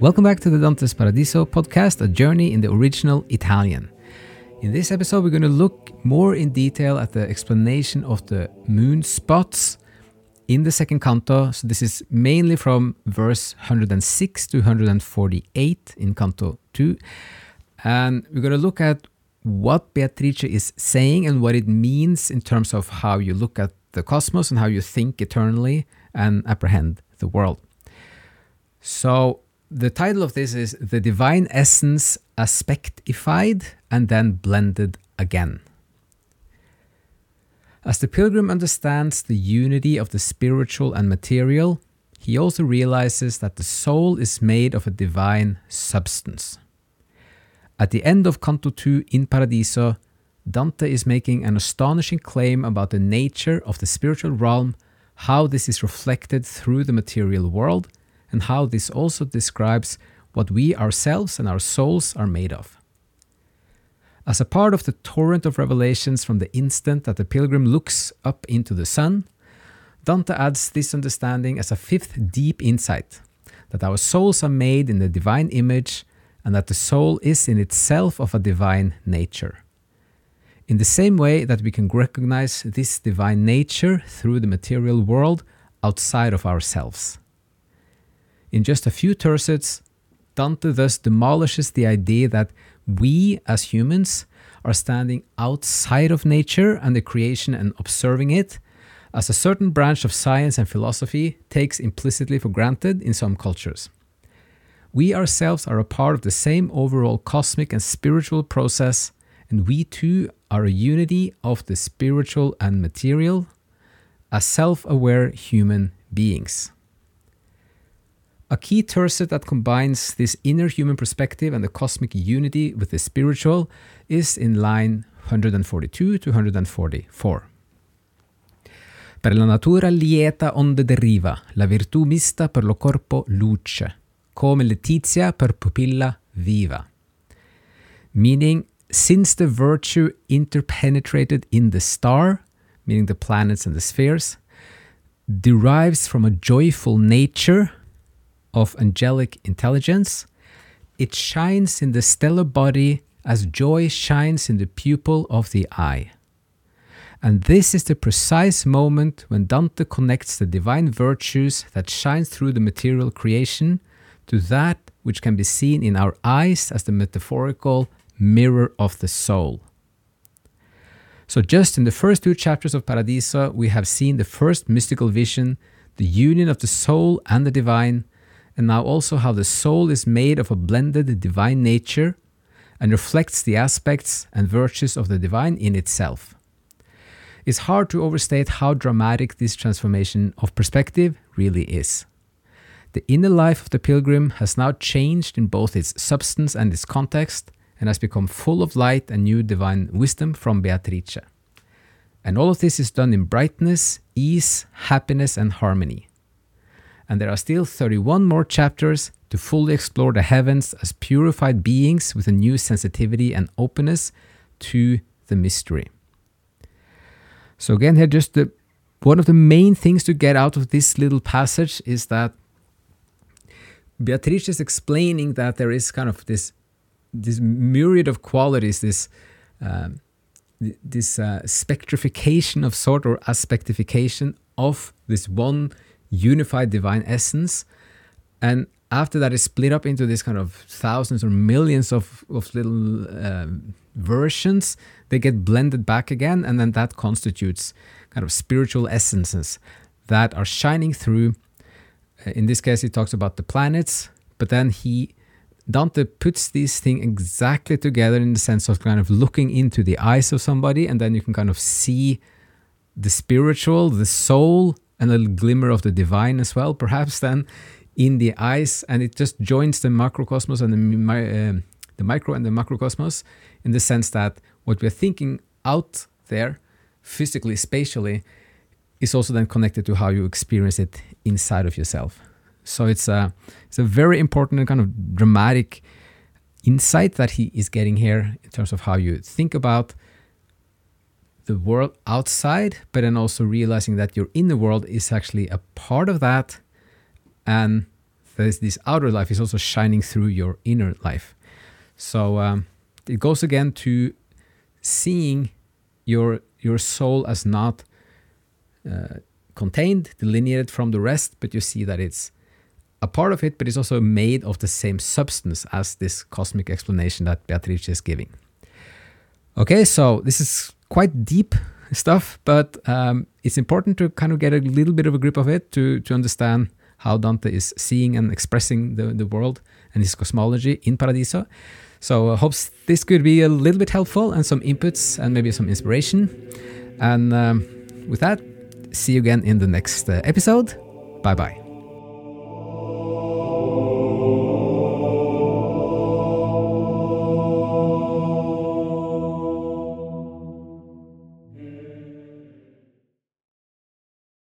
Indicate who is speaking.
Speaker 1: Welcome back to the Dante's Paradiso podcast, a journey in the original Italian. In this episode, we're going to look more in detail at the explanation of the moon spots in the second canto. So, this is mainly from verse 106 to 148 in canto 2. And we're going to look at what Beatrice is saying and what it means in terms of how you look at the cosmos and how you think eternally and apprehend the world. So, the title of this is The Divine Essence Aspectified and then Blended Again. As the pilgrim understands the unity of the spiritual and material, he also realizes that the soul is made of a divine substance. At the end of Canto 2 in Paradiso, Dante is making an astonishing claim about the nature of the spiritual realm, how this is reflected through the material world, and how this also describes what we ourselves and our souls are made of. As a part of the torrent of revelations from the instant that the pilgrim looks up into the sun, Dante adds this understanding as a fifth deep insight that our souls are made in the divine image and that the soul is in itself of a divine nature. In the same way that we can recognize this divine nature through the material world outside of ourselves. In just a few tercets, Dante thus demolishes the idea that we as humans are standing outside of nature and the creation and observing it, as a certain branch of science and philosophy takes implicitly for granted in some cultures. We ourselves are a part of the same overall cosmic and spiritual process, and we too are a unity of the spiritual and material, as self aware human beings. A key tercet that combines this inner human perspective and the cosmic unity with the spiritual is in line 142 to 144. Per la natura lieta onde deriva, la virtù mista per lo corpo luce, come letizia per pupilla viva. Meaning, since the virtue interpenetrated in the star, meaning the planets and the spheres, derives from a joyful nature of angelic intelligence, it shines in the stellar body as joy shines in the pupil of the eye. And this is the precise moment when Dante connects the divine virtues that shine through the material creation to that which can be seen in our eyes as the metaphorical mirror of the soul. So, just in the first two chapters of Paradiso, we have seen the first mystical vision, the union of the soul and the divine, and now also how the soul is made of a blended divine nature and reflects the aspects and virtues of the divine in itself. It's hard to overstate how dramatic this transformation of perspective really is. The inner life of the pilgrim has now changed in both its substance and its context and has become full of light and new divine wisdom from Beatrice. And all of this is done in brightness, ease, happiness, and harmony and there are still 31 more chapters to fully explore the heavens as purified beings with a new sensitivity and openness to the mystery. So, again, here, just the, one of the main things to get out of this little passage is that Beatrice is explaining that there is kind of this, this myriad of qualities, this. Um, this uh, spectrification of sort or aspectification of this one unified divine essence. And after that is split up into this kind of thousands or millions of, of little uh, versions. They get blended back again, and then that constitutes kind of spiritual essences that are shining through. In this case, he talks about the planets, but then he Dante puts these things exactly together in the sense of kind of looking into the eyes of somebody, and then you can kind of see the spiritual, the soul, and a little glimmer of the divine as well, perhaps then in the eyes, and it just joins the macrocosmos and the, uh, the micro and the macrocosmos in the sense that what we're thinking out there, physically, spatially, is also then connected to how you experience it inside of yourself. So it's a it's a very important and kind of dramatic insight that he is getting here in terms of how you think about the world outside, but then also realizing that your inner world is actually a part of that, and that is this outer life is also shining through your inner life. So um, it goes again to seeing your your soul as not uh, contained, delineated from the rest, but you see that it's a part of it, but it's also made of the same substance as this cosmic explanation that Beatrice is giving. Okay, so this is quite deep stuff, but um, it's important to kind of get a little bit of a grip of it to, to understand how Dante is seeing and expressing the, the world and his cosmology in Paradiso. So I uh, hope this could be a little bit helpful and some inputs and maybe some inspiration. And um, with that, see you again in the next uh, episode. Bye bye.